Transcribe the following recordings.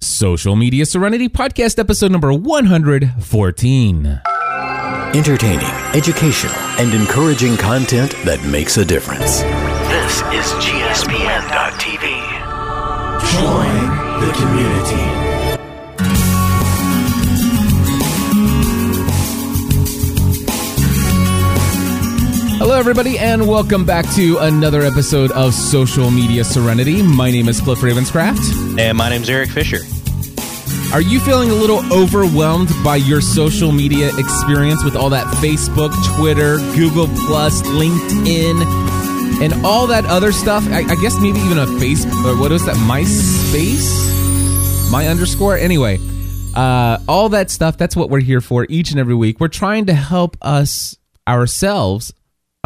Social Media Serenity Podcast, episode number 114. Entertaining, educational, and encouraging content that makes a difference. This is GSPN.TV. Join the community. Hello, everybody, and welcome back to another episode of Social Media Serenity. My name is Cliff Ravenscraft. And my name's Erik Fisher. Are you feeling a little overwhelmed by your social media experience with all that Facebook, Twitter, Google Plus, LinkedIn, and all that other stuff? I, I guess maybe even a Facebook. Or what is that? MySpace, my underscore. Anyway, uh, all that stuff. That's what we're here for each and every week. We're trying to help us ourselves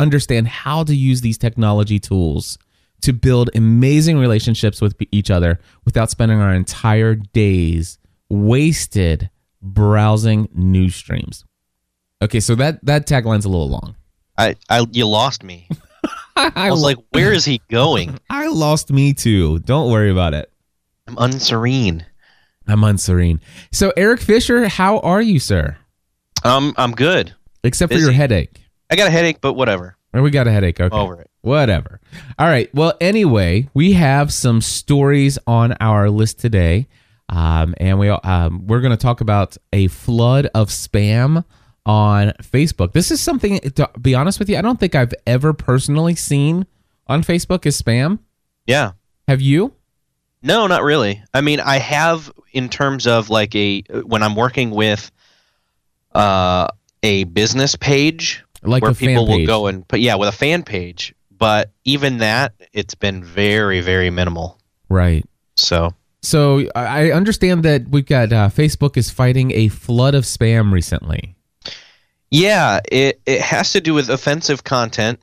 understand how to use these technology tools to build amazing relationships with each other without spending our entire days wasted browsing news streams. Okay, so that that tagline's a little long. I, I you lost me. I was like, where is he going? I lost me too. Don't worry about it. I'm unserene. I'm unserene. So Erik Fisher, how are you, sir? Um, I'm good. Except for your headache. I got a headache, but whatever. Or we got a headache. Okay. Over it. Whatever. All right. Well, anyway, we have some stories on our list today. Um, and we um, we're going to talk about a flood of spam on Facebook. This is something to be honest with you, I don't think I've ever personally seen on Facebook as spam. Yeah. Have you? No, not really. I mean, I have in terms of like a when I'm working with uh, a business page Like where a fan people will go and put yeah with a fan page, but even that it's been very very minimal. Right. So So I I understand that we've got uh, Facebook is fighting a flood of spam recently. Yeah, it it has to do with offensive content,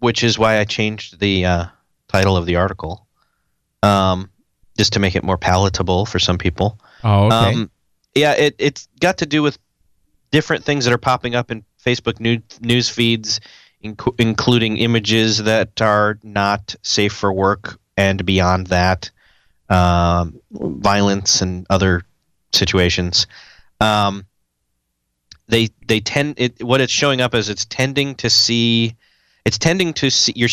which is why I changed the uh, title of the article, um, just to make it more palatable for some people. Oh, okay. Um, yeah, it it's got to do with different things that are popping up in Facebook news news feeds, inc- including images that are not safe for work and beyond that, um, violence and other situations. Um, they they tend it what it's showing up as it's tending to see it's tending to see your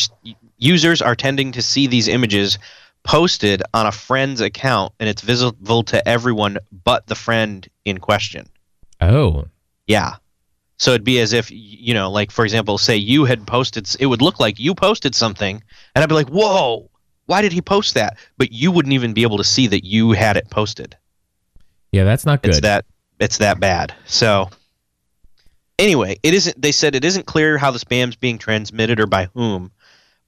users are tending to see these images posted on a friend's account and it's visible to everyone but the friend in question. oh. Yeah. So it'd be as if you know, like for example, say you had posted it would look like you posted something and I'd be like, "Whoa, why did he post that?" But you wouldn't even be able to see that you had it posted. Yeah, that's not good. It's that it's that bad. So anyway, it isn't they said it isn't clear how the spam's being transmitted or by whom,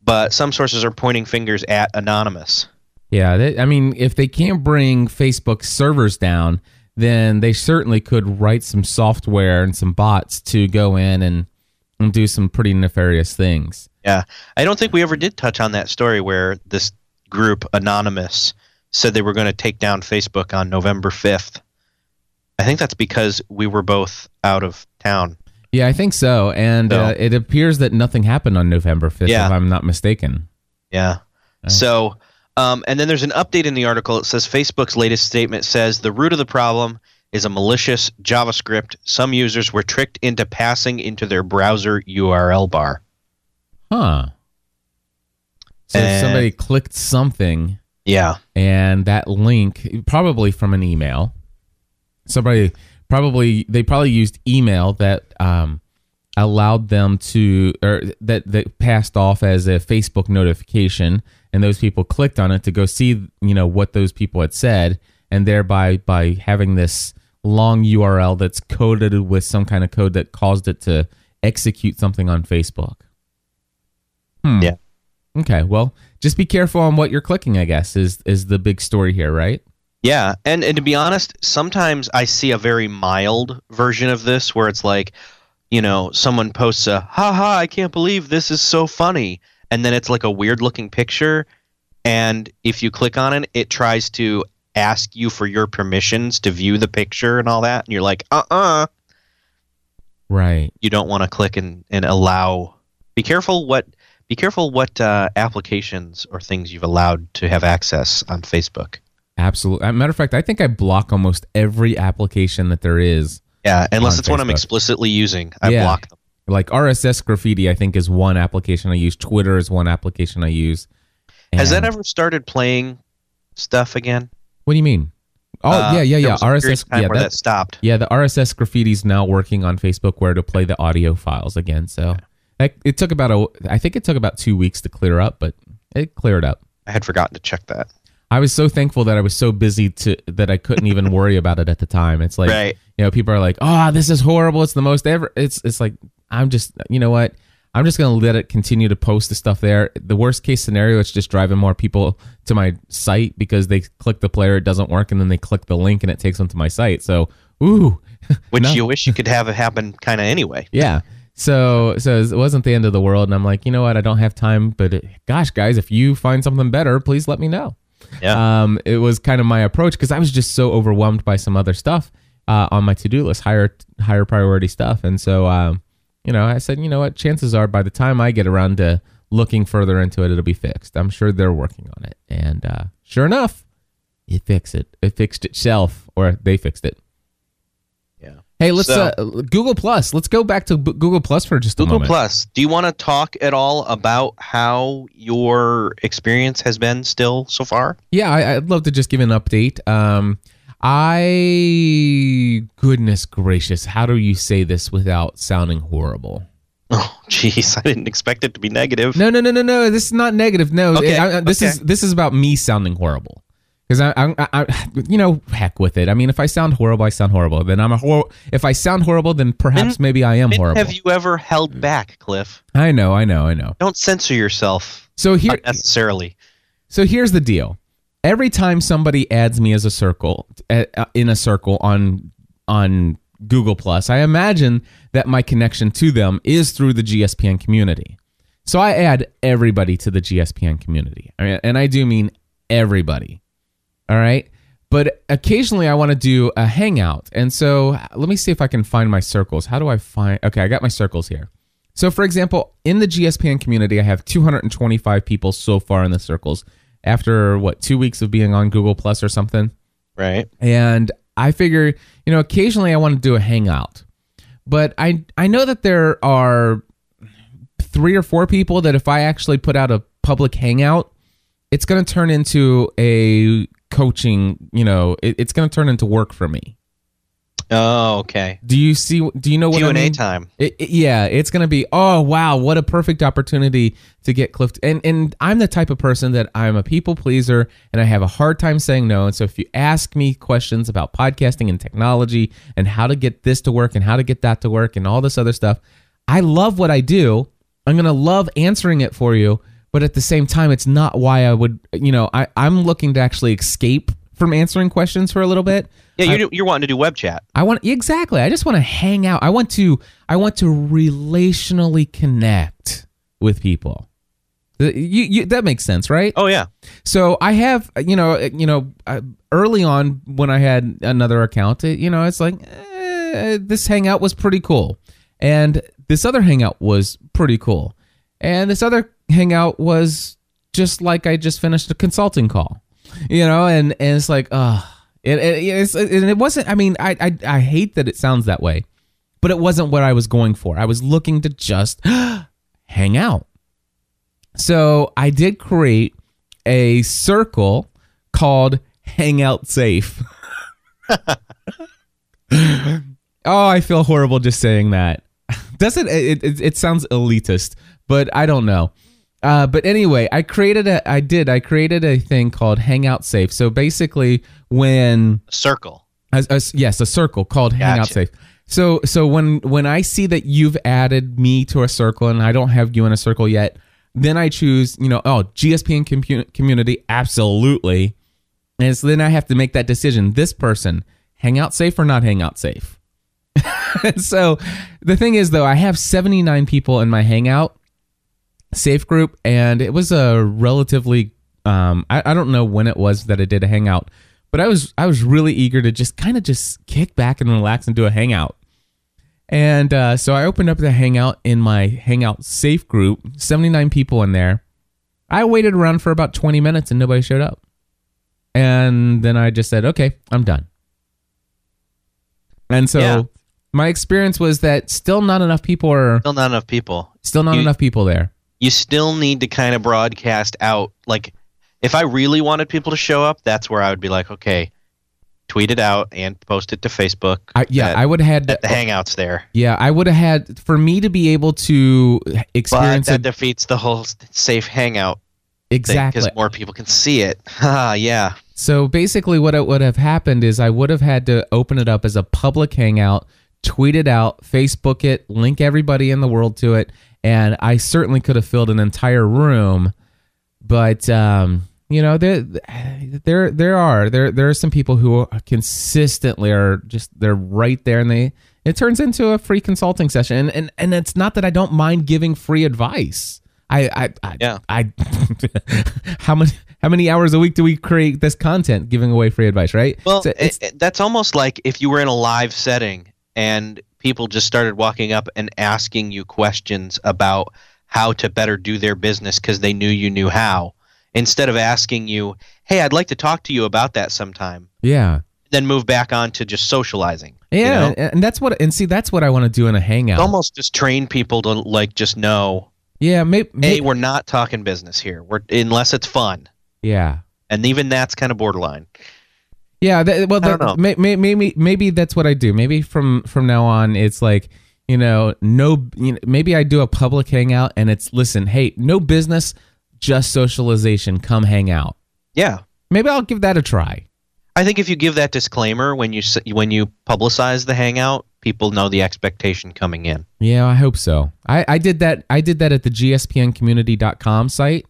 but some sources are pointing fingers at anonymous. Yeah, they, I mean, if they can't bring Facebook servers down, then they certainly could write some software and some bots to go in and, and do some pretty nefarious things. Yeah. I don't think we ever did touch on that story where this group anonymous said they were going to take down Facebook on November 5th. I think that's because we were both out of town. Yeah, I think so. And So- uh, it appears that nothing happened on November 5th, Yeah. if I'm not mistaken. Yeah. So, um, and then there's an update in the article. It says Facebook's latest statement says the root of the problem is a malicious JavaScript. Some users were tricked into passing into their browser URL bar. Huh. So And- somebody clicked something Yeah. and that link probably from an email somebody probably they probably used email that um, allowed them to or that that passed off as a facebook notification and those people clicked on it to go see you know what those people had said and thereby by having this long url that's coded with some kind of code that caused it to execute something on facebook Hmm. Yeah. Okay, well, just be careful on what you're clicking. I guess is is the big story here, right? Yeah, and and to be honest, sometimes I see a very mild version of this where it's like, you know, someone posts a "ha ha, I can't believe this is so funny," and then it's like a weird looking picture, and if you click on it, it tries to ask you for your permissions to view the picture and all that, and you're like, uh uh Right. you don't want to click and, and allow. Be careful what be careful what uh, applications or things you've allowed to have access on Facebook. Absolutely. As a matter of fact, I think I block almost every application that there is. Yeah, unless On it's one I'm explicitly using, I Yeah. block them. Like RSS graffiti, I think is one application I use. Twitter is one application I use. Has that ever started playing stuff again? What do you mean? Oh Uh, yeah, yeah, yeah. RSS. Yeah, where that, that stopped. yeah. The RSS graffiti's now working on Facebook where to play the audio files again. So that, it took about a. I think it took about two weeks to clear up, but it cleared up. I had forgotten to check that. I was so thankful that I was so busy to that I couldn't even worry about it at the time. It's like Right. you know, people are like, "Oh, this is horrible. It's the most ever." It's it's like I'm just you know what? I'm just gonna let it continue to post the stuff there. The worst case scenario, it's just driving more people to my site because they click the player, it doesn't work, and then they click the link and it takes them to my site. So, ooh, Which No. you wish you could have it happen kind of anyway. yeah. So so it wasn't the end of the world, and I'm like, you know what? I don't have time, but it, gosh, guys, if you find something better, please let me know. Yeah. Um, it was kind of my approach because I was just so overwhelmed by some other stuff uh, on my to do list, higher higher priority stuff, and so um, you know, I said, you know what? Chances are, by the time I get around to looking further into it, it'll be fixed. I'm sure they're working on it, and uh, sure enough, it fixed it. It fixed itself, or they fixed it. yeah. Hey, let's So- uh, Google Plus. Let's go back to B- Google Plus for just a Google moment. Plus. Do you want to talk at all about how your experience has been still so far? Yeah, I, I'd love to just give an update. Um, I goodness gracious, how do you say this without sounding horrible? Oh, jeez, I didn't expect it to be negative. No, no, no, no, no. This is not negative. No, Okay, I- I- this okay. is this is about me sounding horrible. Because I, I, I, you know, heck with it. I mean, if I sound horrible, I sound horrible. Then I'm a hor. If I sound horrible, then perhaps When- maybe I am horrible. have you ever held back, Cliff? I know, I know, I know. Don't censor yourself So here, unnecessarily. So here's the deal. Every time somebody adds me as a circle in a circle on on Google Plus, I imagine that my connection to them is through the GSPN community. So I add everybody to the GSPN community. I mean, and I do mean everybody. All right? But occasionally I want to do a hangout. And so let me see if I can find my circles. How do I find Okay, I got my circles here. So, for example, in the GSPN community, I have 225 people so far in the circles after what two weeks of being on Google Plus or something. Right. And I figure, you know, occasionally I want to do a hangout, but I I know that there are three or four people that if I actually put out a public hangout, it's going to turn into a coaching. You know, it, it's going to turn into work for me. Oh, okay. Do you see? Do you know what Q and A mean? time. It, it- yeah, it's gonna be. Oh wow, what a perfect opportunity to get Cliff. And and I'm the type of person that I'm a people pleaser, and I have a hard time saying no. And so if you ask me questions about podcasting and technology and how to get this to work and how to get that to work and all this other stuff, I love what I do. I'm gonna love answering it for you. But at the same time, it's not why I would. You know, I I'm looking to actually escape from answering questions for a little bit. Yeah, you're, you're wanting to do web chat. I want exactly. I just want to hang out. I want to. I want to relationally connect with people. You, you, that makes sense, right? Oh yeah. So I have, you know, you know, early on when I had another account, it, you know, it's like eh, this hangout was pretty cool, and this other hangout was pretty cool, and this other hangout was just like I just finished a consulting call, you know, and and it's like, uh it, it it's and it wasn't. I mean, I, I I hate that it sounds that way, but it wasn't what I was going for. I was looking to just hang out. So I did create a circle called Hangout Safe. oh, I feel horrible just saying that. Doesn't it, it? It sounds elitist, but I don't know. Uh, but anyway, I created a. I did. I created a thing called Hangout Safe. So basically, when Circle. as, as, yes, a circle called Hangout Safe. So so when when I see that you've added me to a circle and I don't have you in a circle yet, then I choose you know oh GSPN compu- community absolutely, and so then I have to make that decision. This person Hangout Safe or not Hangout Safe. so the thing is though, I have seventy nine people in my Hangout safe group and it was a relatively um I, I don't know when it was that I did a hangout but I was I was really eager to just kind of just kick back and relax and do a hangout and uh, so I opened up the hangout in my hangout safe group 79 people in there I waited around for about 20 minutes and nobody showed up and then I just said, okay, I'm done. And so Yeah. my experience was that still not enough people are Still not enough people. still not You- enough people there. You still need to kind of broadcast out. Like, if I really wanted people to show up, that's where I would be like, okay, tweet it out and post it to Facebook. I, yeah, that- I would have had the hangouts there. yeah, I would have had for me to be able to experience But that it defeats the whole safe hangout exactly. because more people can see it. Ah, yeah. So basically, what it would have happened is I would have had to open it up as a public hangout, tweet it out, Facebook it, link everybody in the world to it, and I certainly could have filled an entire room. But um, you know, there, there, there are there there are some people who consistently are just they're right there, and they it turns into a free consulting session, and and, and it's not that I don't mind giving free advice. I, I, I, Yeah. I, how many, how many hours a week do we create this content giving away free advice, right? Well, So it, it- that's almost like if you were in a live setting and people just started walking up and asking you questions about how to better do their business because they knew you knew how, instead of asking you, "Hey, I'd like to talk to you about that sometime," yeah, then move back on to just socializing. you yeah, know? and, and that's what, and see, that's what I want to do in a hangout. Almost just train people to like just know, yeah, maybe, hey, we're not talking business here. We're unless it's fun, yeah, and even that's kind of borderline. Yeah. That, well, that, may, may, maybe, maybe that's what I do. Maybe from from now on, it's like you know, no, you know, maybe I do a public hangout, and it's listen, hey, no business, just socialization. Come hang out. Yeah. Maybe I'll give that a try. I think if you give that disclaimer when you when you publicize the hangout, people know the expectation coming in. Yeah, I hope so. I, I did that. I did that at the gspncommunity.com site,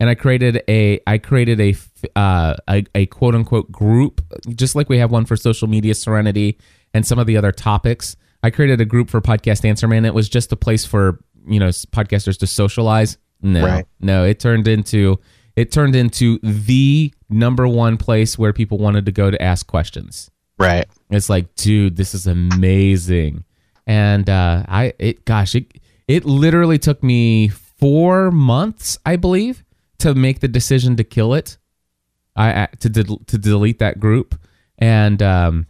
and I created a I created a uh, a, a quote unquote group, just like we have one for social media serenity and some of the other topics. I created a group for Podcast Answer Man. It was just a place for you know podcasters to socialize. No, Right. no, it turned into it turned into the number one place where people wanted to go to ask questions. Right. It's like, dude, this is amazing. And uh, I, it, gosh, it, it literally took me four months, I believe, to make the decision to kill it. I, to to delete that group, and um,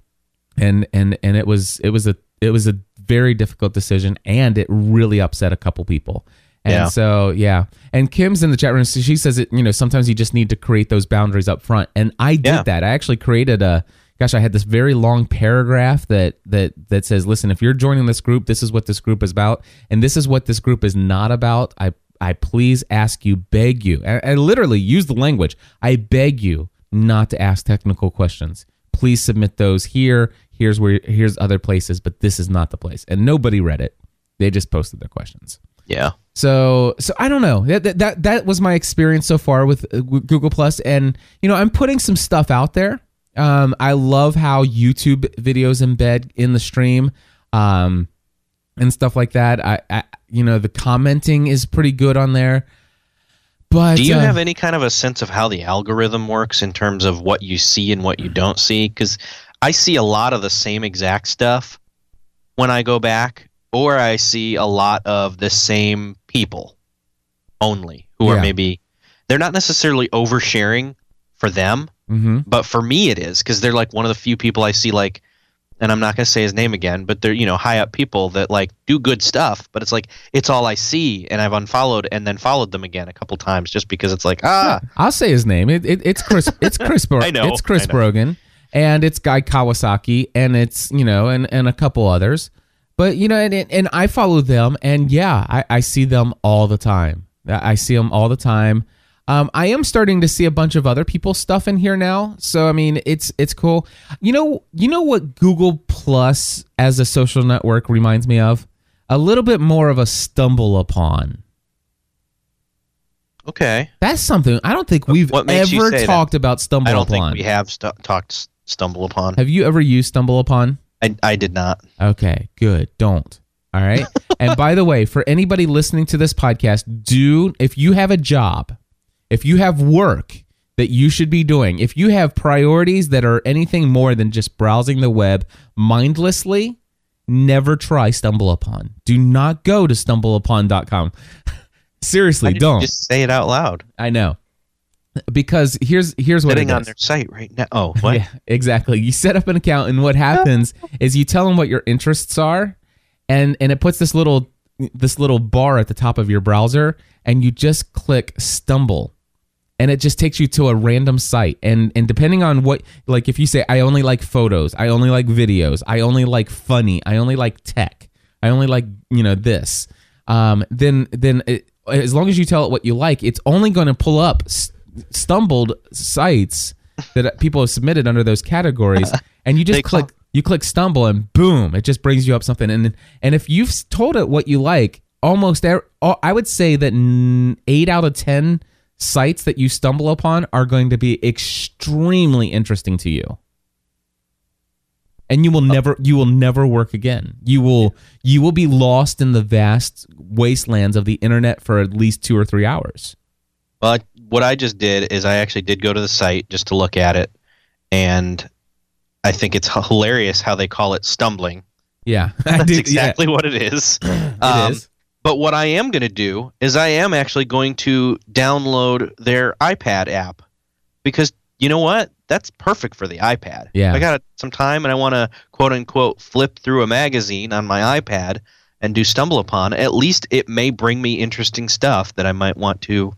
and and and it was it was a it was a very difficult decision, and it really upset a couple people. And Yeah. so yeah, and Kim's in the chat room. So she says it. You know, sometimes you just need to create those boundaries up front, and I did Yeah. that. I actually created a. Gosh, I had this very long paragraph that that that says, "Listen, if you're joining this group, this is what this group is about, and this is what this group is not about. I I please ask you, beg you. I, I literally use the language. I beg you not to ask technical questions. Please submit those here. Here's where here's other places, but this is not the place. And nobody read it. They just posted their questions. Yeah. So so I don't know. That that that, was my experience so far with uh, with Google Plus, and you know I'm putting some stuff out there. Um, I love how YouTube videos embed in the stream, um, and stuff like that. I, I you know the commenting is pretty good on there. But Do you uh, have any kind of a sense of how the algorithm works in terms of what you see and what you don't see? Because I see a lot of the same exact stuff when I go back, or I see a lot of the same people only who Yeah. are maybe they're not necessarily oversharing for them, mhm. but for me it is because they're like one of the few people I see like and I'm not going to say his name again, but they're you know high up people that like do good stuff, but it's like it's all I see, and I've unfollowed and then followed them again a couple times just because it's like ah I'll say his name. It, it, it's Chris. It's Chris. Bro- I know, It's Chris know. Brogan, and it's Guy Kawasaki, and it's you know, and and a couple others. But you know, and and I follow them, and yeah, I, I see them all the time. I see them all the time. Um, I am starting to see a bunch of other people's stuff in here now. So I mean, it's it's cool. You know, you know what Google Plus as a social network reminds me of? A little bit more of a stumble upon. okay. That's something I don't think we've what makes you ever say that? talked about stumble I don't upon. think we have stu- talked stumble upon. Have you ever used stumble upon? I, I did not. Okay, good. Don't. All right. and by the way, for anybody listening to this podcast, do if you have a job, if you have work that you should be doing, if you have priorities that are anything more than just browsing the web mindlessly, never try stumble upon. Do not go to stumbleupon.com. Seriously, don't. just say it out loud. I know. because here's here's what Sitting it on their site right now. Oh, what? Yeah, exactly. You set up an account, and what happens is you tell them what your interests are, and and it puts this little this little bar at the top of your browser, and you just click stumble, and it just takes you to a random site, and and depending on what like if you say I only like photos, I only like videos, I only like funny, I only like tech, I only like you know this, um, then then it, as long as you tell it what you like, it's only going to pull up s- stumbled sites that people have submitted under those categories, and you just They call- click you click stumble, and boom, it just brings you up something. And and if you've told it what you like, almost er- I would say that n- eight out of ten sites that you stumble upon are going to be extremely interesting to you and you will never you will never work again you will you will be lost in the vast wastelands of the internet for at least two or three hours Well, what I just did is I actually did go to the site just to look at it, and I think it's hilarious how they call it stumbling. yeah That's yeah, exactly what it is. it Um, is. But what I am going to do is I am actually going to download their iPad app because you know what? That's perfect for the iPad. Yeah. If I got some time and I want to quote unquote flip through a magazine on my iPad and do stumble upon, at least it may bring me interesting stuff that I might want to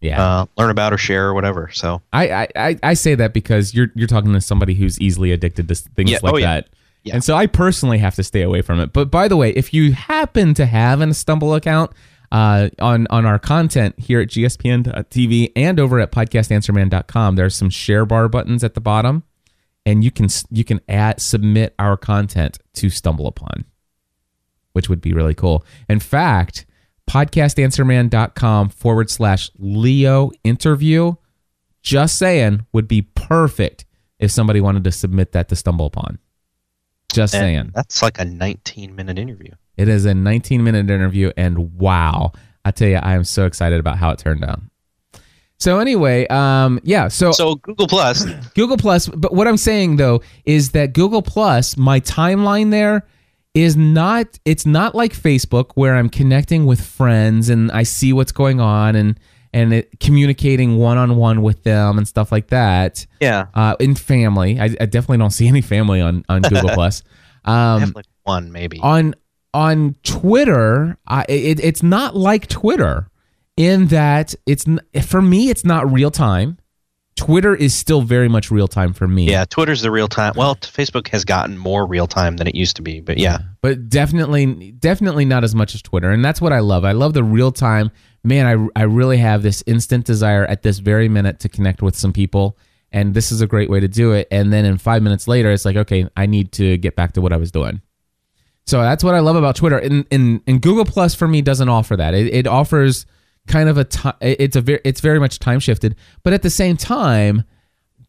yeah uh, learn about or share or whatever. So I, I, I- I say that because you're you're talking to somebody who's easily addicted to things Yeah, like oh, yeah. that. Yeah. And so I personally have to stay away from it. But by the way, if you happen to have an Stumble account uh, on on our content here at GSPN.TV and over at podcastanswerman.com, there's some share bar buttons at the bottom, and you can you can add submit our content to Stumble Upon, which would be really cool. In fact, podcastanswerman.com forward slash Leo interview just saying would be perfect if somebody wanted to submit that to stumble upon just and saying. that's like a 19 minute interview. it is a 19 minute interview and wow. I tell you i am so excited about how it turned out. So anyway um yeah so, So Google Plus, google plus but what i'm saying though is that google plus my timeline there is not it's not like facebook where i'm connecting with friends and i see what's going on and and it, communicating one-on-one with them and stuff like that yeah, uh, in family. I, I definitely don't see any family on on Google Plus. Um, like one maybe. on on Twitter, I, it, it's not like Twitter in that it's for me it's not real time. Twitter is still very much real time for me. Yeah, Twitter's the real time. Well, Facebook has gotten more real time than it used to be, but yeah, but definitely definitely not as much as Twitter, and that's what I love. I love the real time. Man, I I really have this instant desire at this very minute to connect with some people, and this is a great way to do it. And then in five minutes later, it's like, okay, I need to get back to what I was doing. So that's what I love about Twitter. And and, and Google Plus for me doesn't offer that. It, it offers kind of a ti it's a very it's very much time shifted, but at the same time,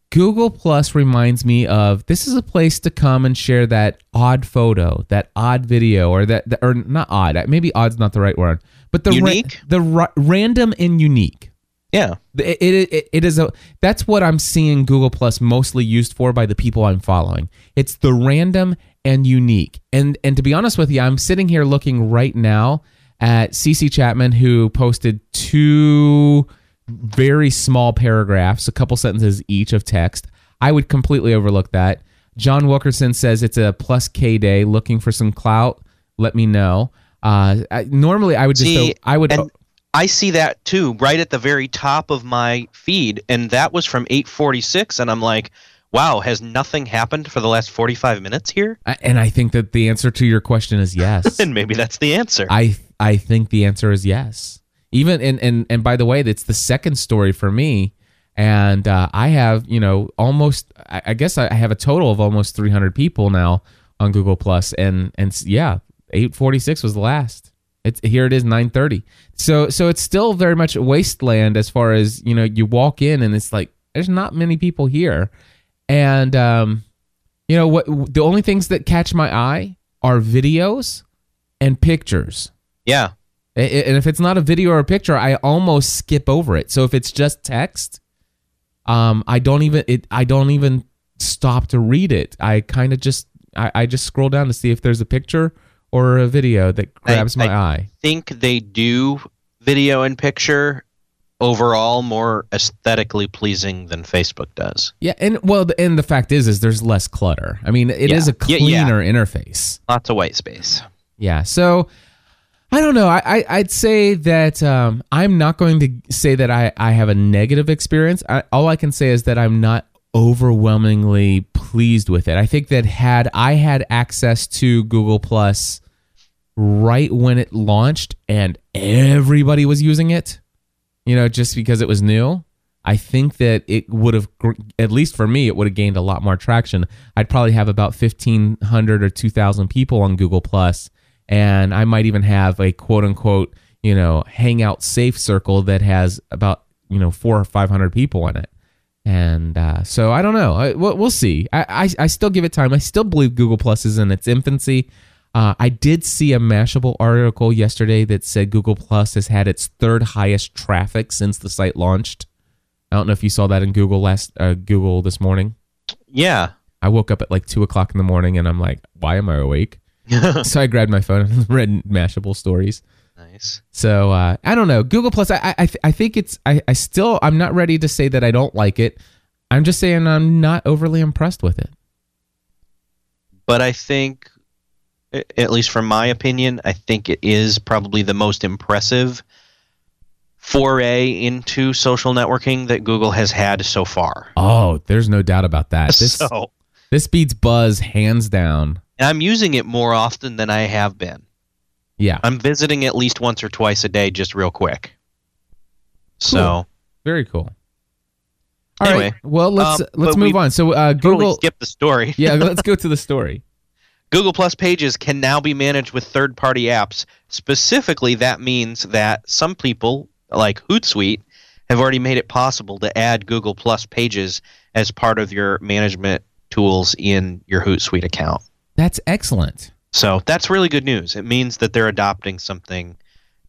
Google Plus reminds me of this is a place to come and share that odd photo, that odd video, or that or not odd. Maybe odd's not the right word, but the ra- the ra- random and unique. yeah. It, it, it, it is a that's what I'm seeing Google Plus mostly used for by the people I'm following. It's the random and unique. And and to be honest with you, I'm sitting here looking right now at CC Chapman who posted two very small paragraphs, a couple sentences each of text. I would completely overlook that. John Wilkerson says it's a plus K day, looking for some Klout. Let me know. Uh, I, normally, I would just See, I would and I see that too, right at the very top of my feed, and that was from 8:46, and I'm like, wow, has nothing happened for the last 45 minutes here? I- And I think that the answer to your question is yes. And maybe that's the answer. I I think the answer is yes. Even and and and by the way, that's the second story for me. And uh, I have you know almost I, I guess I have a total of almost 300 people now on Google Plus, and and yeah, 846 was the last. It's here it is 930. So so it's still very much a wasteland as far as you know. You walk in and it's like there's not many people here, and um, you know what? The only things that catch my eye are videos and pictures. yeah. And if it's not a video or a picture, I almost skip over it. So if it's just text, um, I don't even it. I don't even stop to read it. I kind of just I, I just scroll down to see if there's a picture or a video that grabs my eye. I- eye. think they do video and picture overall more aesthetically pleasing than Facebook does. Yeah, and well, the- and the fact is, is there's less clutter. I mean, it is Yeah. a Yeah, cleaner yeah. interface. Lots of white space. Yeah. So I don't know. I, I I'd say that um, I'm not going to say that I I have a negative experience. I, all I can say is that I'm not overwhelmingly pleased with it. I think that had I had access to Google Plus right when it launched and everybody was using it, you know, just because it was new. I think that it would have, at least for me, it would have gained a lot more traction. I'd probably have about fifteen hundred or two thousand people on Google Plus, and I might even have a quote unquote, you know, Hangout safe circle that has about you know four or five hundred people in it. And uh, so I don't know. I, we'll, we'll see. I, I I still give it time. I still believe Google Plus is in its infancy. Uh, I did see a Mashable article yesterday that said Google Plus has had its third highest traffic since the site launched. I don't know if you saw that in Google last uh, Google this morning. Yeah. I woke up at like two o'clock in the morning and I'm like, why am I awake? so I grabbed my phone and read Mashable stories. Nice. So uh, I don't know. Google Plus. I I, th- I think it's. I, I still. I'm not ready to say that I don't like it. I'm just saying I'm not overly impressed with it. But I think, at least from my opinion, I think it is probably the most impressive foray into social networking that Google has had so far. Oh, there's no doubt about that. This so, this beats Buzz hands down. and I'm using it more often than I have been. Yeah, I'm visiting at least once or twice a day, just real quick. So, very cool. All right. Anyway, Well, let's um, let's move on. So uh, totally Google. skip the story. yeah, let's go to the story. Google Plus pages can now be managed with third party apps. Specifically, that means that some people, like Hootsuite, have already made it possible to add Google Plus pages as part of your management tools in your Hootsuite account. That's excellent. So that's really good news. It means that they're adopting something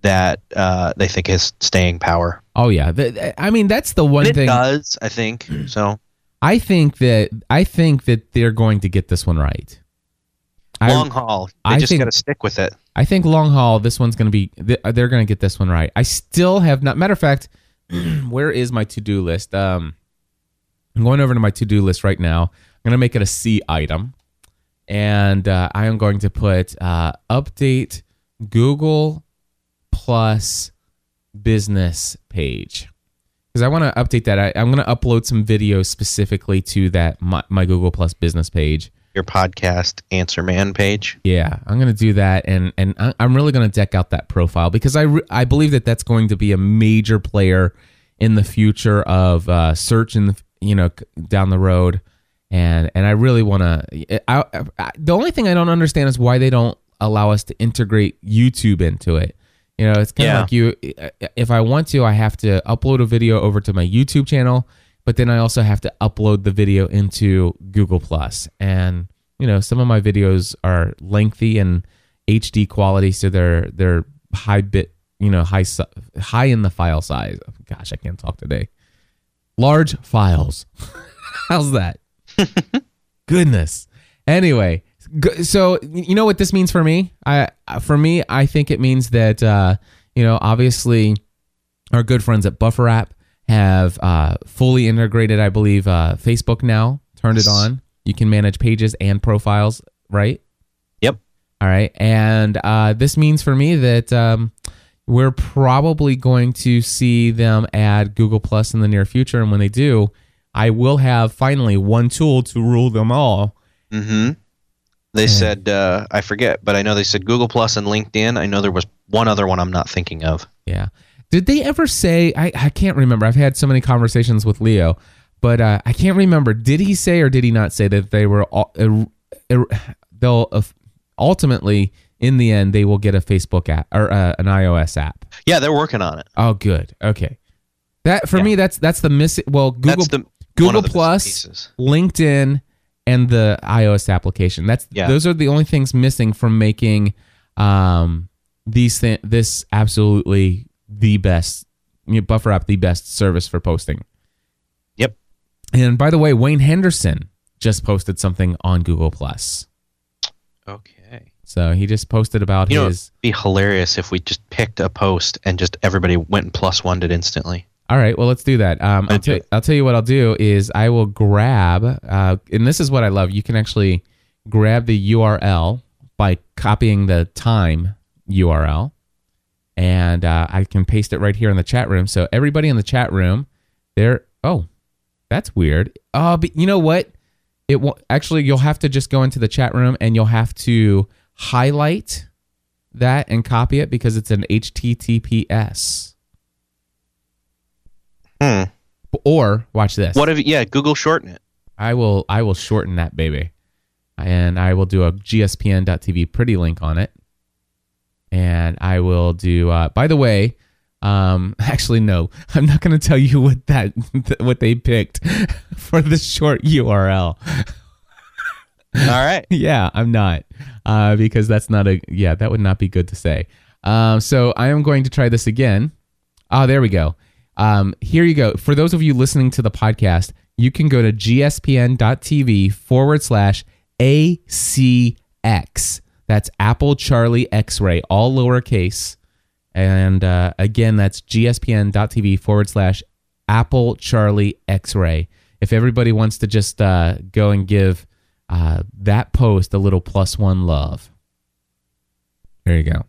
that uh, they think has staying power. Oh yeah. The- I mean, that's the one it thing. does, I think. So I think that I think that they're going to get this one right. I- long haul, they I just got to stick with it. I think long haul, this one's going to be, they're going to get this one right. I still have not, matter of fact, where is my to do list? Um, I'm going over to my to do list right now. I'm going to make it a C item. And uh, I am going to put uh, update Google Plus business page. Because I want to update that. I, I'm going to upload some videos specifically to that, my, my Google Plus business page. Your podcast Answer Man page. Yeah, I'm gonna do that, and and I'm really gonna deck out that profile because I re- I believe that that's going to be a major player in the future of uh, search and you know down the road, and and I really want to. I, I, the only thing I don't understand is why they don't allow us to integrate YouTube into it. You know, it's kind of Yeah. like you. If I want to, I have to upload a video over to my YouTube channel, but then I also have to upload the video into Google Plus. And you know, some of my videos are lengthy and HD quality, so they're they're high bit, you know, high high in the file size. Oh gosh, I can't talk today. Large files. How's that? Goodness. Anyway, so you know what this means for me? I for me, I think it means that uh, you know, obviously, our good friends at Buffer App have uh, fully integrated, I believe, uh, Facebook now. Turned it on. You can manage pages and profiles, right? Yep. All right, and uh, this means for me that um, we're probably going to see them add Google Plus in the near future, and when they do, I will have finally one tool to rule them all. Mm-hmm. They said uh, I forget, but I know they said Google Plus and LinkedIn. I know there was one other one I'm not thinking of. Yeah. Did they ever say? I, I can't remember. I've had so many conversations with Leo, but uh, I can't remember. Did he say or did he not say that they were all, uh, they'll uh, ultimately in the end they will get a Facebook app or uh, an iOS app? Yeah, they're working on it. Oh, good. Okay. That for Yeah. me, that's that's the missing. Well, Google That's the Google of the missing Plus. LinkedIn, and the iOS application. That's Yeah. those are the only things missing from making um, these th- this absolutely the best you know, buffer app the best service for posting. Yep. And by the way, Wayne Henderson just posted something on Google Plus. Okay. So he just posted about You know, his. it'd be hilarious if we just picked a post and just everybody went and plus one it instantly. All right, well, let's do that. Um, I'll, tell. I'll tell you what I'll do is I will grab, uh, and this is what I love. You can actually grab the URL by copying the time URL, and uh, I can paste it right here in the chat room. So everybody in the chat room, there. Oh, that's weird. Oh, but you know what? It will actually. You'll have to just go into the chat room and you'll have to highlight that and copy it because it's an HTTPS. Hmm. Or watch this. What if yeah, Google shorten it. I will I will shorten that baby. And I will do a gspn.tv pretty link on it. And I will do uh by the way, um actually no, I'm not going to tell you what that what they picked for the short URL. All right. yeah, I'm not. Uh because that's not a yeah, that would not be good to say. Um so I am going to try this again. Oh, there we go. Um, here you go. For those of you listening to the podcast, you can go to gspn.tv forward slash ACX. That's Apple Charlie X ray, all lowercase. And uh, again, that's gspn.tv forward slash Apple Charlie X ray. If everybody wants to just uh, go and give uh, that post a little plus one love. There you go.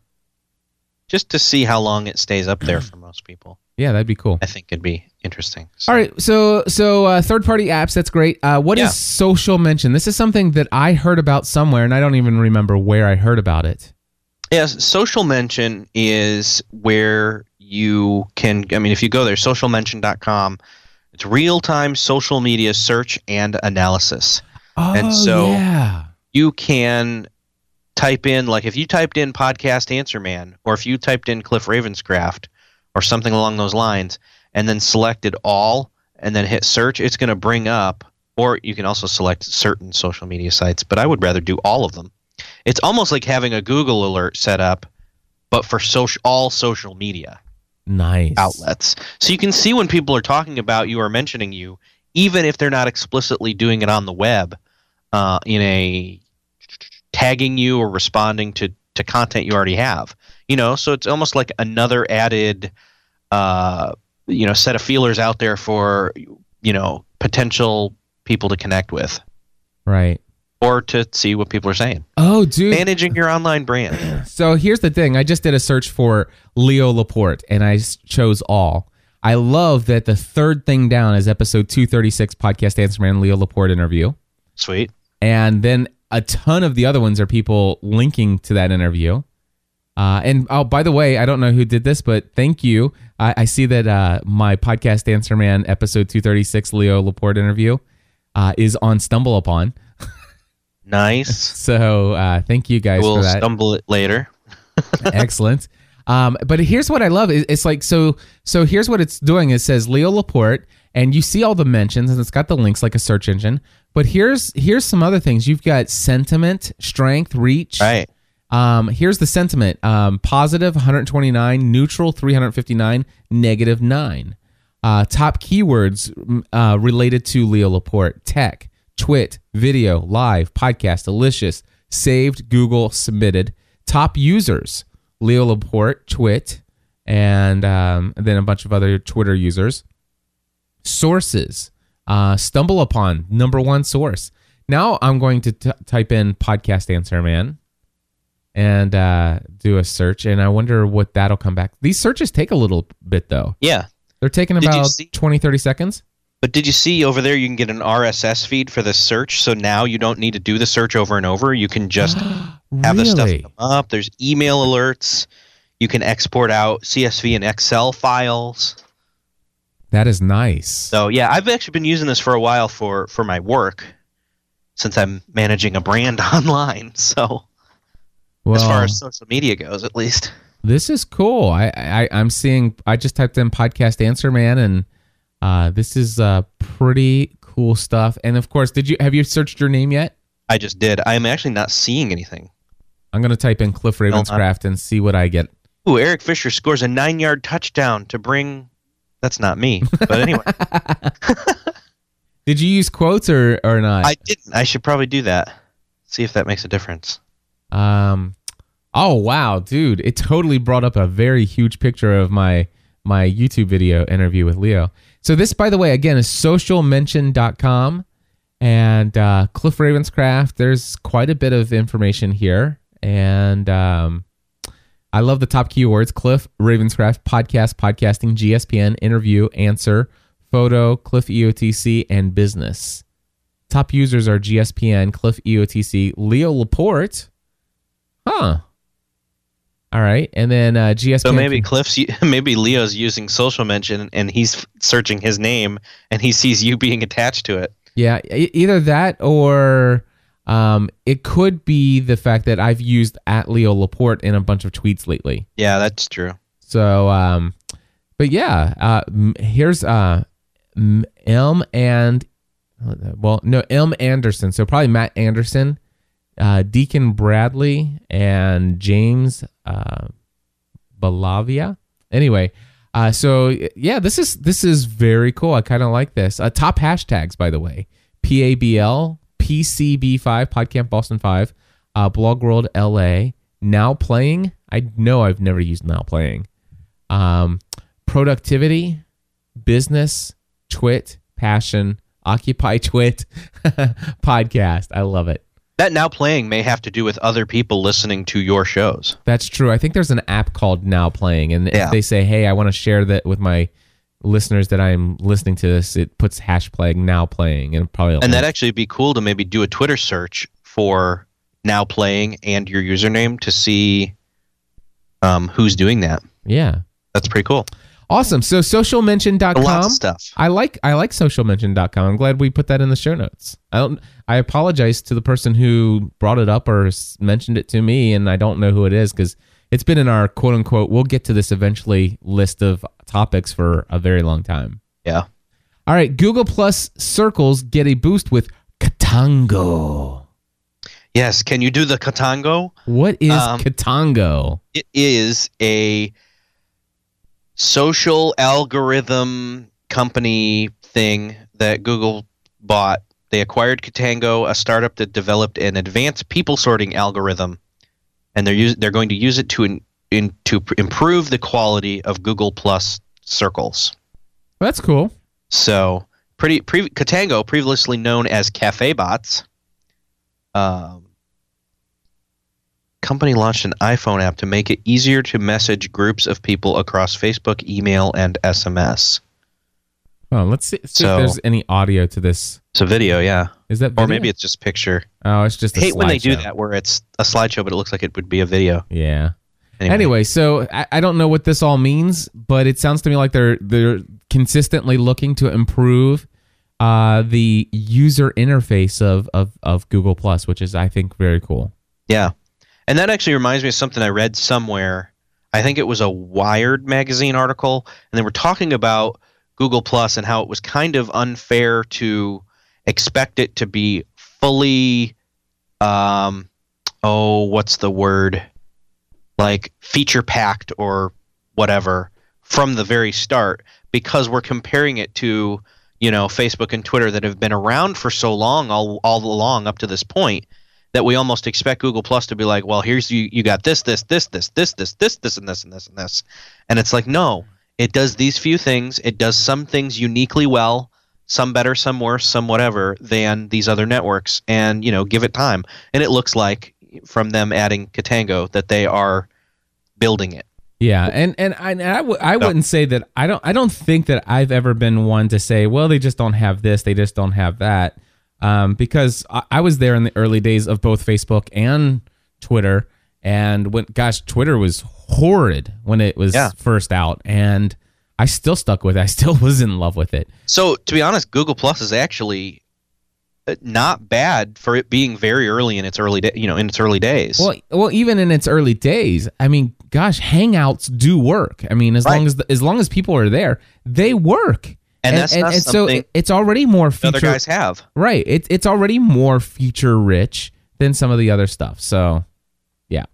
Just to see how long it stays up there for most people. Yeah, that'd be cool. I think it'd be interesting. So- All right, so so uh, third party apps, that's great. Uh, what is Yeah. social mention? This is something that I heard about somewhere, and I don't even remember where I heard about it. Yes, social mention is where you can I mean if you go there socialmention.com it's real-time social media search and analysis. Oh, And so- yeah, You can type in like if you typed in podcast answer man or if you typed in Cliff Ravenscraft or something along those lines and then selected all and then hit search it's going to bring up or you can also select certain social media sites but I would rather do all of them. It's almost like having a Google alert set up but for social all social media nice outlets. So you can see when people are talking about you or mentioning you, even if they're not explicitly doing it on the web, uh, in a tagging you or responding to, to content you already have. You know, so it's almost like another added, uh, you know, set of feelers out there for, you know, potential people to connect with Right. or to see what people are saying. Oh, dude. Managing your online brand. So here's the thing. I just did a search for Leo Laporte, and i chose all. I love that the third thing down is episode 236 podcast Answer Man Leo Laporte interview. Sweet. and then a ton of the other ones are people linking to that interview. Uh, and oh, by the way, I don't know who did this, but thank you. I, I see that uh, my podcast Answer Man episode 236 Leo Laporte interview uh, is on Stumble Upon. Nice. So uh, thank you guys we'll for that. stumble it later. Excellent. Um, but here's what I love. It's like so. So here's what it's doing. It says Leo Laporte, and you see all the mentions, and it's got the links like a search engine. But here's here's some other things. You've got sentiment, strength, reach. Right. Um, here's the sentiment: um, positive 129, neutral 359, negative nine. Uh, top keywords uh, related to Leo Laporte: tech, twit, video, live, podcast, delicious, saved, Google, submitted. Top users: Leo Laporte, twit, and um, then a bunch of other Twitter users. Sources: uh, stumble upon number one source. Now I'm going to t- type in podcast answer man and uh, do a search, and I wonder what that'll come back. These searches take a little bit though. Yeah. They're taking Did about see- 20, 30 seconds. But did you see over there you can get an RSS feed for the search? So now you don't need to do the search over and over. You can just have the stuff come up. There's email alerts. You can export out CSV and Excel files. That is nice. So yeah, I've actually been using this for a while for for my work since I'm managing a brand online. So well, as far as social media goes, at least. this is cool. I, I I'm seeing. I just typed in podcast answer man, and uh, this is uh, pretty cool stuff. And of course, did you have you searched your name yet? I just did. I'm actually not seeing anything. I'm gonna type in Cliff. Ravenscraft and see what I get. Ooh, Eric Fisher scores a nine-yard touchdown to bring. That's not me, but anyway, Did you use quotes or or not? I didn't. I should probably do that. See if that makes a difference. Um, oh wow, dude! It totally brought up a very huge picture of my my YouTube video interview with Leo. So this, by the way, again is socialmention.com and uh, Cliff Ravenscraft. There's quite a bit of information here, and um, I love the top keywords: Cliff Ravenscraft, podcast, podcasting, GSPN, interview, answer, photo, Cliff EOTC, and business. Top users are GSPN, Cliff EOTC, Leo Laporte. Huh. All right, and then uh, GSPN. So maybe Cliff's, maybe Leo's using social mention and he's searching his name and he sees you being attached to it. Yeah, either that or um, it could be the fact that I've used at Leo Laporte in a bunch of tweets lately. Yeah, that's true. So, um, but yeah, uh, here's uh, M and well, no M Anderson. So probably Matt Anderson, uh, Deacon Bradley, and James uh, Balavia. Anyway, uh, so yeah, this is this is very cool. I kind of like this. Uh, top hashtags, by the way, PABL, PCB5, PodCamp Boston 5, uh, Blog World LA, Now Playing. I know I've never used Now Playing. Um, productivity, business, twit, passion, occupy twit, podcast. I love it. That now playing may have to do with other people listening to your shows. That's true. I think there's an app called Now Playing, and Yeah. if they say, "Hey, I want to share that with my listeners that I'm listening to this," it puts hash playing Now Playing, and probably And that actually be cool to maybe do a Twitter search for now playing and your username to see um, who's doing that. yeah, That's pretty cool. Awesome. So A lot socialmention.com. of stuff. I like I like socialmention.com. I'm glad we put that in the show notes. I don't I apologize to the person who brought it up or mentioned it to me and I don't know who it is cuz it's been in our quote unquote we'll get to this eventually list of topics for a very long time. Yeah. All right, Google Plus circles get a boost with Katango. Yes. Can you do the Katango? What is Um, Katango? It is a social algorithm company thing that Google bought. They acquired Katango, a startup that developed an advanced people sorting algorithm, and they're use, they're going to use it to in, in, to pr- improve the quality of Google Plus circles. That's cool. So, pretty pre, Katango, previously known as Cafe Bots, um, company launched an iPhone app to make it easier to message groups of people across Facebook, email, and SMS. Oh, let's see, see So- if there's any audio to this. It's a video, yeah, Is that or maybe it's just picture. Oh, it's just I hate when they do that, where it's a slideshow, but it looks like it would be a video. Yeah. Anyway, Anyway, so I, I don't know what this all means, but it sounds to me like they're they're consistently looking to improve uh, the user interface of, of of Google Plus, which is I think very cool. Yeah. And that actually reminds me of something I read somewhere. I think it was a Wired magazine article, and they were talking about Google Plus and how it was kind of unfair to expect it to be fully um oh, what's the word? Like feature packed or whatever from the very start because we're comparing it to, you know, Facebook and Twitter that have been around for so long all all along up to this point that we almost expect Google Plus to be like, well, here's you you got this, this, this, this, this, this, this, this, and this, and this, and this. And it's like, no, it does these few things. It does some things uniquely well, some better, some worse, some whatever than these other networks. And, you know, give it time. And it looks like from them adding Katango that they are building it. Yeah, and and I and I, w- I wouldn't say that I don't I don't think that I've ever been one to say, well, they just don't have this, they just don't have that, um, because I, I was there in the early days of both Facebook and Twitter, and when gosh, Twitter was horrid when it was Yeah. first out, and I still stuck with it. I still was in love with it. So to be honest, Google Plus is actually uh, not bad for it being very early in its early day, you know, in its early days. Well, well, even in its early days, I mean, gosh, Hangouts do work. I mean, as long as the, as long as people are there, they work. And that's not so something it- it's already more feature. other guys have. Right. It's it's already more feature rich than some of the other stuff. So yeah.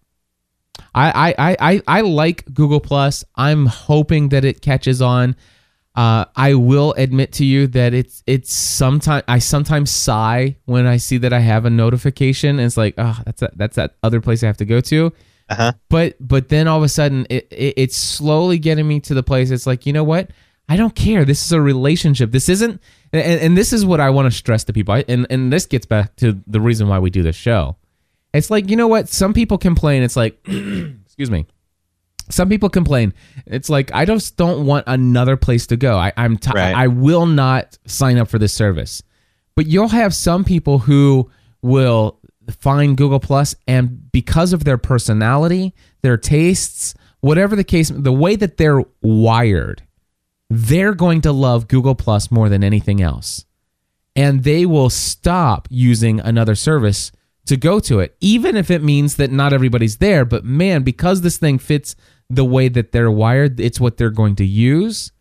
I I, I, I, I like Google Plus. I'm hoping that it catches on. Uh, I will admit to you that it's it's sometimes I sometimes sigh when I see that I have a notification. And it's like, oh, that's a, that's that other place I have to go to. Uh-huh. But but then all of a sudden it, it it's slowly getting me to the place. It's like you know what? I don't care. This is a relationship. This isn't, and, and this is what I want to stress to people. I, and and this gets back to the reason why we do this show. It's like you know what? Some people complain. It's like, excuse me. Some people complain. It's like I just don't want another place to go. I, I'm t- Right. I will not sign up for this service. But you'll have some people who will find Google Plus and because of their personality, their tastes, whatever the case, the way that they're wired, they're going to love Google Plus more than anything else. And they will stop using another service to go to it, even if it means that not everybody's there. But man, because this thing fits the way that they're wired, it's what they're going to use.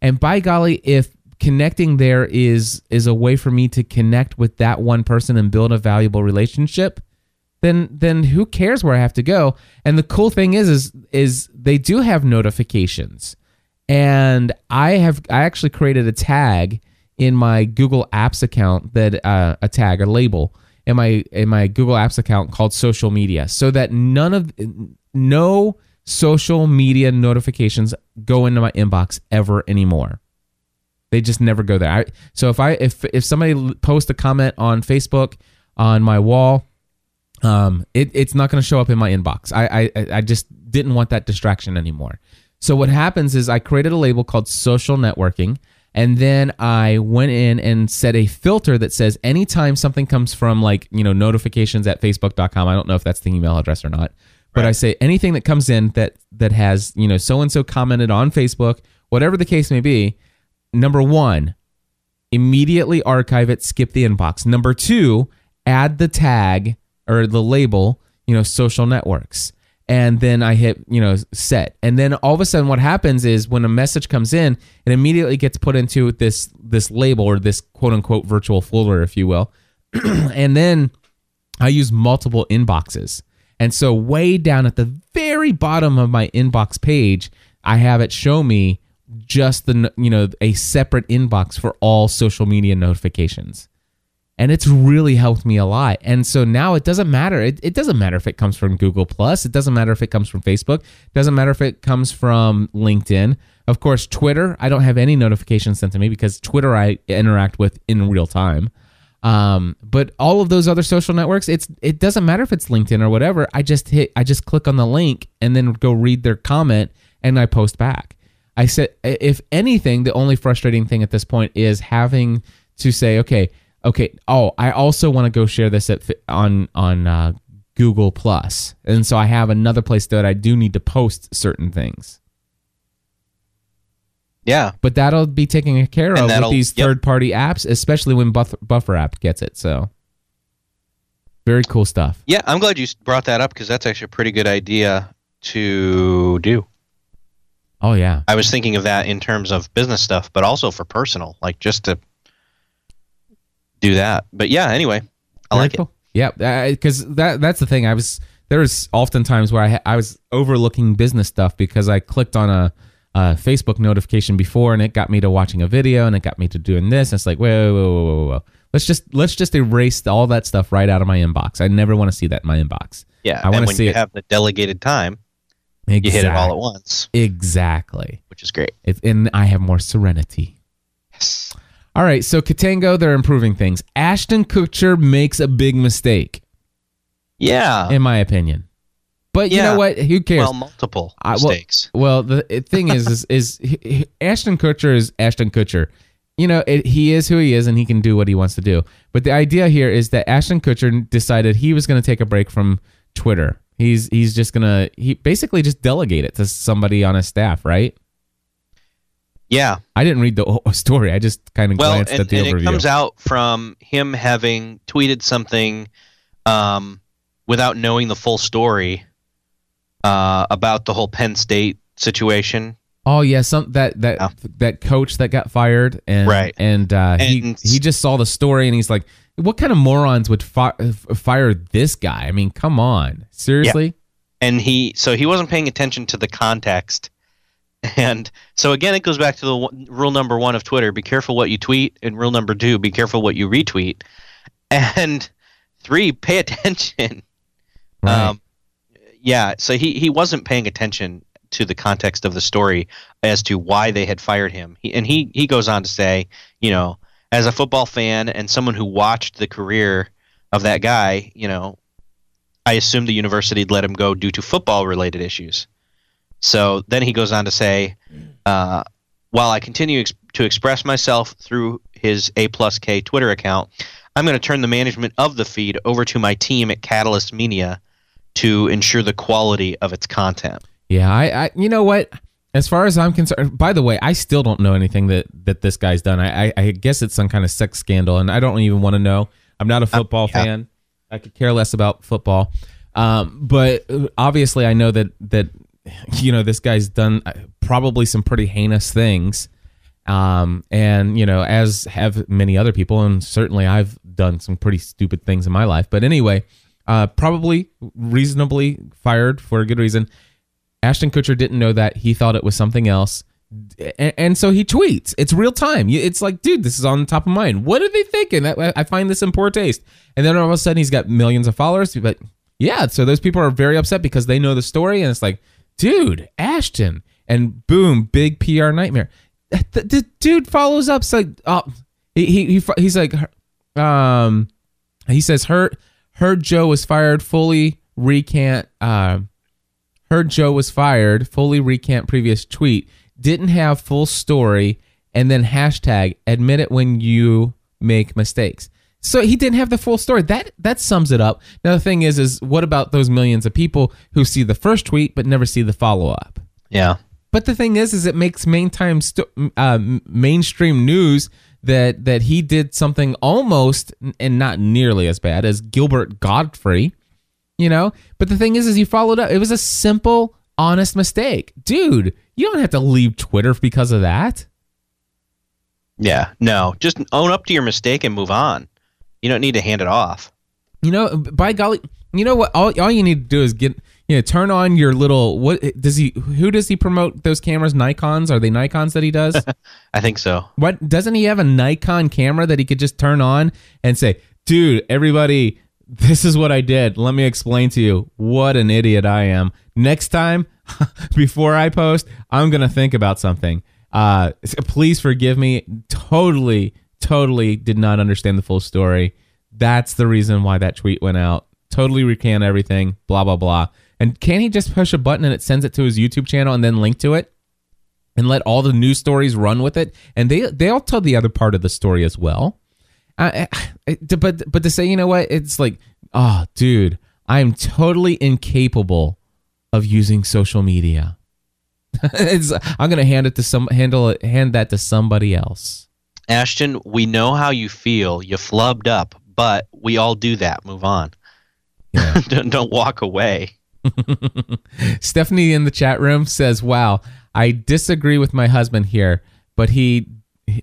And by golly, if connecting there is is a way for me to connect with that one person and build a valuable relationship, then then who cares where I have to go? And the cool thing is is is they do have notifications. And I have I actually created a tag in my Google Apps account that uh, a tag a label in my in my Google Apps account called social media so that none of no social media notifications go into my inbox ever anymore. They just never go there. I, so if I if if somebody posts a comment on Facebook on my wall, um, it, it's not going to show up in my inbox. I, I I just didn't want that distraction anymore. So what happens is I created a label called social networking, and then I went in and set a filter that says anytime something comes from like you know notifications at facebook.com. I don't know if that's the email address or not, but I say anything that comes in that that has you know so and so commented on Facebook, whatever the case may be. Number one, immediately archive it, skip the inbox. Number two, add the tag or the label, you know, social networks. And then I hit, you know, set. And then all of a sudden what happens is when a message comes in, it immediately gets put into this this label or this quote unquote virtual folder, if you will. and then I use multiple inboxes. And so way down at the very bottom of my inbox page, I have it show me just the you know a separate inbox for all social media notifications and it's really helped me a lot. And so now it doesn't matter. It, it doesn't matter if it comes from google plus. It doesn't matter if it comes from facebook. It doesn't matter if it comes from linkedin. Of course twitter i don't have any notifications sent to me because twitter i interact with in real time. Um, but all of those other social networks it's it doesn't matter if it's linkedin or whatever. I just hit i just click on the link and then go read their comment and i post back. I said, if anything, the only frustrating thing at this point is having to say, okay, okay, oh, I also want to go share this at on on uh, Google Plus, and so I have another place that I do need to post certain things. Yeah. But that'll be taken care And of with these yep. third-party apps, especially when Buff- Buffer app gets it. So, very cool stuff. Yeah, I'm glad you brought that up because that's actually a pretty good idea to do. Oh yeah, I was thinking of that in terms of business stuff, but also for personal, like just to do that. But yeah, anyway, I Very like it. cool. Yeah, because that that's the thing. I was there was often times where I I was overlooking business stuff because I clicked on a, a Facebook notification before and it got me to watching a video and it got me to doing this. And it's like whoa, whoa, whoa, whoa, whoa. Let's just let's just erase all that stuff right out of my inbox. I never want to see that in my inbox. Yeah, I wanna see you it. have the delegated time, Exactly. you hit it all at once, Exactly. which is great. If, and I have more serenity. Yes. All right, so Katango, they're improving things. Ashton Kutcher makes a big mistake, Yeah. in my opinion. But you know what? Who cares? well, multiple I- well- mistakes. Well, the thing is, is, is he- Ashton Kutcher is Ashton Kutcher. You know, it, he is who he is, and he can do what he wants to do. But the idea here is that Ashton Kutcher decided he was going to take a break from Twitter. He's he's just gonna he basically just delegate it to somebody on his staff, right? Yeah. I didn't read the whole story. I just kind of Well, glanced and, at the and overview. it comes out from him having tweeted something um, without knowing the full story uh, about the whole Penn State situation. Oh yeah, some that that Yeah. that coach that got fired and Right. and, uh, he And- he just saw the story and he's like, what kind of morons would fi- fire this guy? I mean, come on, seriously? and he so he wasn't paying attention to the context and so again it goes back to the one, rule number one of twitter be careful what you tweet and rule number two be careful what you retweet and three pay attention Right. um, yeah, so he he wasn't paying attention to the context of the story as to why they had fired him. He, and he he goes on to say, you know, as a football fan and someone who watched the career of that guy, you know, I assumed the university would let him go due to football related issues. So then he goes on to say, uh, while I continue ex- to express myself through his A plus K Twitter account, I'm going to turn the management of the feed over to my team at Katalyst Media to ensure the quality of its content. Yeah, I, I you know what? As far as I'm concerned, by the way, I still don't know anything that that this guy's done. I I, I guess it's some kind of sex scandal, and I don't even want to know. I'm not a football yeah. fan. I could care less about football. Um, but obviously, I know that that you know this guy's done uh, probably some pretty heinous things. Um, and you know, as have many other people, and certainly I've done some pretty stupid things in my life. But anyway, uh, probably reasonably fired for a good reason. Ashton Kutcher didn't know that. He thought it was something else. And, so he tweets. It's real time. It's like, dude, this is on the top of mind. What are they thinking? I find this in poor taste. And then all of a sudden, he's got millions of followers. But yeah, so those people are very upset because they know the story. And it's like, dude, Ashton. And boom, big PR nightmare. The, the dude follows up. Like, oh, he, he, he he's like, um, he says, heard, heard Joe was fired. Fully recant, uh, heard Joe was fired, fully recant previous tweet, didn't have full story, and then hashtag admit it when you make mistakes. So he didn't have the full story. That that sums it up. Now the thing is, is what about those millions of people who see the first tweet but never see the follow up? Yeah. But the thing is, is it makes main time st- uh, mainstream news that that he did something almost and not nearly as bad as Gilbert Gottfried, you know. But the thing is, is he followed up. It was a simple, honest mistake, dude. You don't have to leave Twitter because of that. Yeah. No, just own up to your mistake and move on. You don't need to hand it off. You know, by golly, you know what? All, all you need to do is get you know turn on your little what does he? Who does he promote those cameras? Nikon's? Are they Nikon's that he does? I think so. What doesn't he have a Nikon camera that he could just turn on and say, "Dude, everybody, this is what I did. Let me explain to you what an idiot I am. Next time, before I post, I'm gonna think about something. Uh, please forgive me. Totally, totally did not understand the full story. That's the reason why that tweet went out. Totally recant everything. Blah blah blah. And can he just push a button and it sends it to his YouTube channel and then link to it? and let all the news stories run with it, and they they all tell the other part of the story as well. Uh, but but to say you know what, it's like, oh, dude, I'm totally incapable of using social media. I'm gonna hand it to some handle it, hand that to somebody else. Ashton, we know how you feel. You flubbed up, but we all do that. Move on. Yeah. don't, don't walk away. Stephanie in the chat room says, "Wow, I disagree with my husband here, but he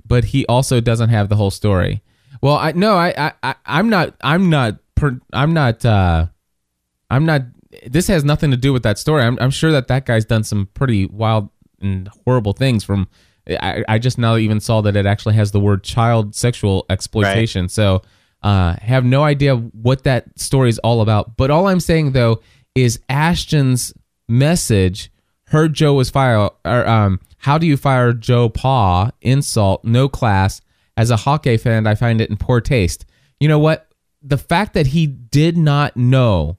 but he also doesn't have the whole story." Well, I no, I I I'm not I'm not I'm not uh I'm not this has nothing to do with that story. I'm I'm sure that that guy's done some pretty wild and horrible things from I, I just now even saw that it actually has the word child sexual exploitation. So uh have no idea what that story is all about. But all I'm saying though is Ashton's message heard Joe was fired or um how do you fire JoePa? Insult, no class. As a Hawkeye fan, I find it in poor taste. You know what? The fact that he did not know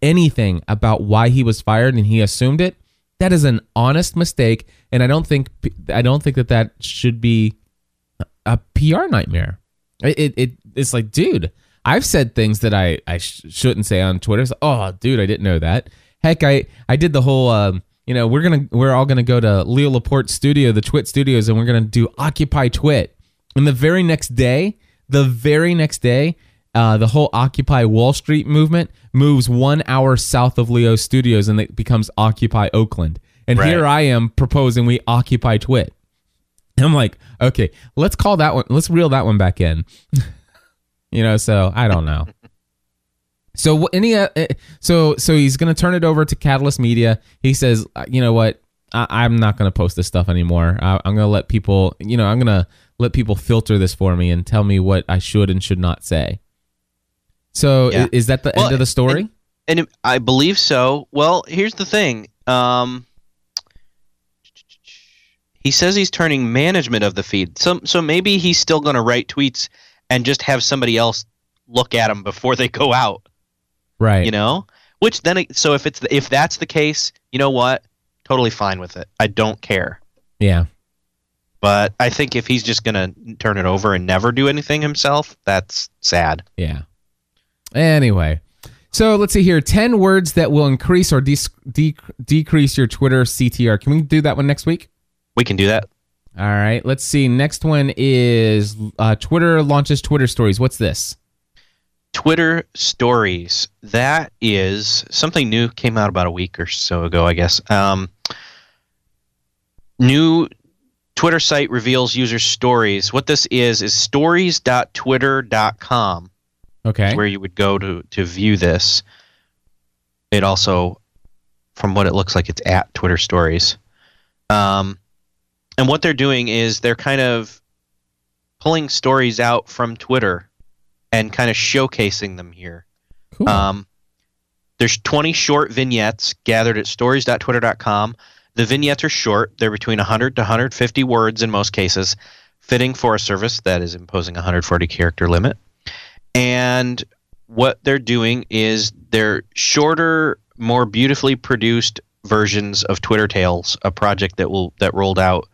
anything about why he was fired and he assumed it, that is an honest mistake, and I don't think I don't think that that should be a PR nightmare. It, it, it it's like, dude, I've said things that I I sh- shouldn't say on Twitter. Oh, dude, I didn't know that. Heck, I I did the whole. Um, you know, we're gonna we're all gonna go to Leo Laporte studio, the Twit Studios, and we're gonna do Occupy Twit. And the very next day, the very next day, uh, the whole Occupy Wall Street movement moves one hour south of Leo Studios, and it becomes Occupy Oakland. And Right. here I am proposing we Occupy Twit. And I'm like, okay, let's call that one. Let's reel that one back in. you know, so I don't know. So any uh, uh, so so he's gonna turn it over to Katalyst Media. He says, uh, you know what, I, I'm not gonna post this stuff anymore. I, I'm gonna let people, you know, I'm gonna let people filter this for me and tell me what I should and should not say. So Yeah. is that the Well, end of the story? and- And I believe so. Well, here's the thing. Um, he says he's turning management of the feed. So, so maybe he's still going to write tweets and just have somebody else look at them before they go out. Right. You know, which then so if it's the, if that's the case, you know what? Totally fine with it. I don't care. Yeah. But I think if he's just going to turn it over and never do anything himself, that's sad. Yeah. Anyway, so let's see here. 10 words that will increase or de- de- decrease your Twitter CTR. Can we do that one next week? We can do that. All right. Let's see. Next one is uh, Twitter launches Twitter stories. What's this? Twitter stories. That is something new. Came out about a week or so ago, I guess. Um, new Twitter site reveals user stories. What this is is stories.twitter.com Okay. is where you would go to to view this. It also, from what it looks like, it's at Twitter Stories. Um, and what they're doing is they're kind of pulling stories out from Twitter and kind of showcasing them here. Cool. Um, there's 20 short vignettes gathered at stories.twitter.com. The vignettes are short; they're between 100 to 150 words in most cases, fitting for a service that is imposing a 140 character limit. And what they're doing is they're shorter, more beautifully produced versions of Twitter Tales, a project that will that rolled out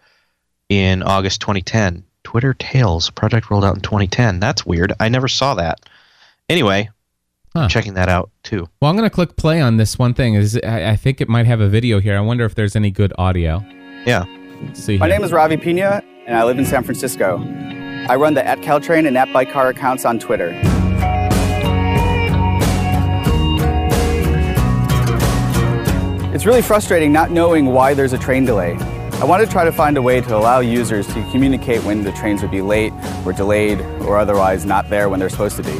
in August 2010. Twitter Tales project rolled out in 2010. That's weird. I never saw that. Anyway, Huh. I'm checking that out too. well, I'm going to click play on this one thing. Is I, I think it might have a video here. I wonder if there's any good audio. Yeah. Let's see My here. name is Ravi Pina, and I live in San Francisco. I run the at Caltrain and at Bikecar accounts on Twitter. It's really frustrating not knowing why there's a train delay. I want to try to find a way to allow users to communicate when the trains would be late or delayed or otherwise not there when they're supposed to be.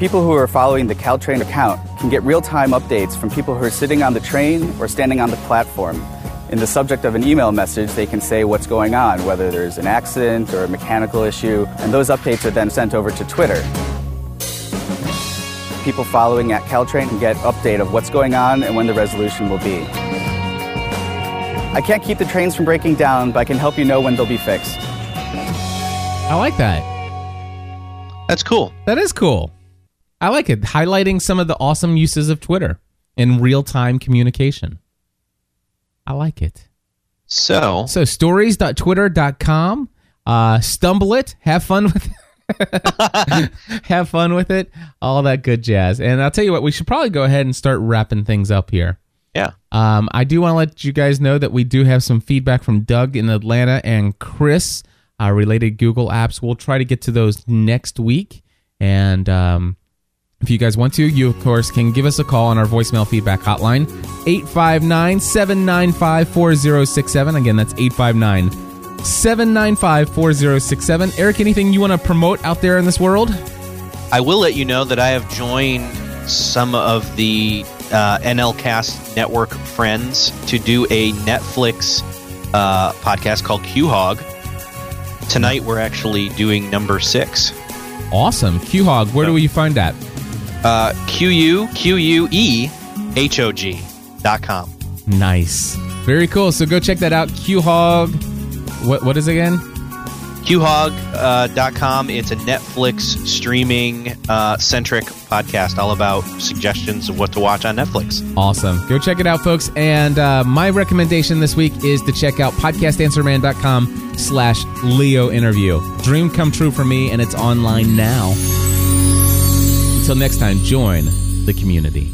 People who are following the Caltrain account can get real time updates from people who are sitting on the train or standing on the platform. In the subject of an email message, they can say what's going on, whether there's an accident or a mechanical issue, and those updates are then sent over to Twitter. People following at Caltrain can get update of what's going on and when the resolution will be. I can't keep the trains from breaking down, but I can help you know when they'll be fixed. I like that. That's cool. That is cool. I like it. Highlighting some of the awesome uses of Twitter in real time communication. I like it. So, So stories.twitter.com. Uh, stumble it. Have fun with it. have fun with it. All that good jazz. And I'll tell you what, we should probably go ahead and start wrapping things up here. yeah. Um, I do want to let you guys know that we do have some feedback from Doug in Atlanta and Chris uh, related Google apps. We'll try to get to those next week. And um, if you guys want to, you of course can give us a call on our voicemail feedback hotline, 859 795 4067. Again, that's 859 795 4067. Erik, anything you want to promote out there in this world? I will let you know that I have joined some of the uh, NLCast network friends to do a Netflix uh, podcast called QueHog. Tonight we're actually doing number six. Awesome. QueHog, where do we find that? Uh, Q U Q U E H O G dot com. Nice. Very cool. So go check that out. QueHog. What what is it again? QueHog.com. Uh, dot com. it's a Netflix streaming uh, centric podcast all about suggestions of what to watch on Netflix. Awesome. Go check it out, folks. And uh, my recommendation this week is to check out podcastanswerman.com slash Leo interview. Dream come true for me, and it's online now. Until next time, join the community.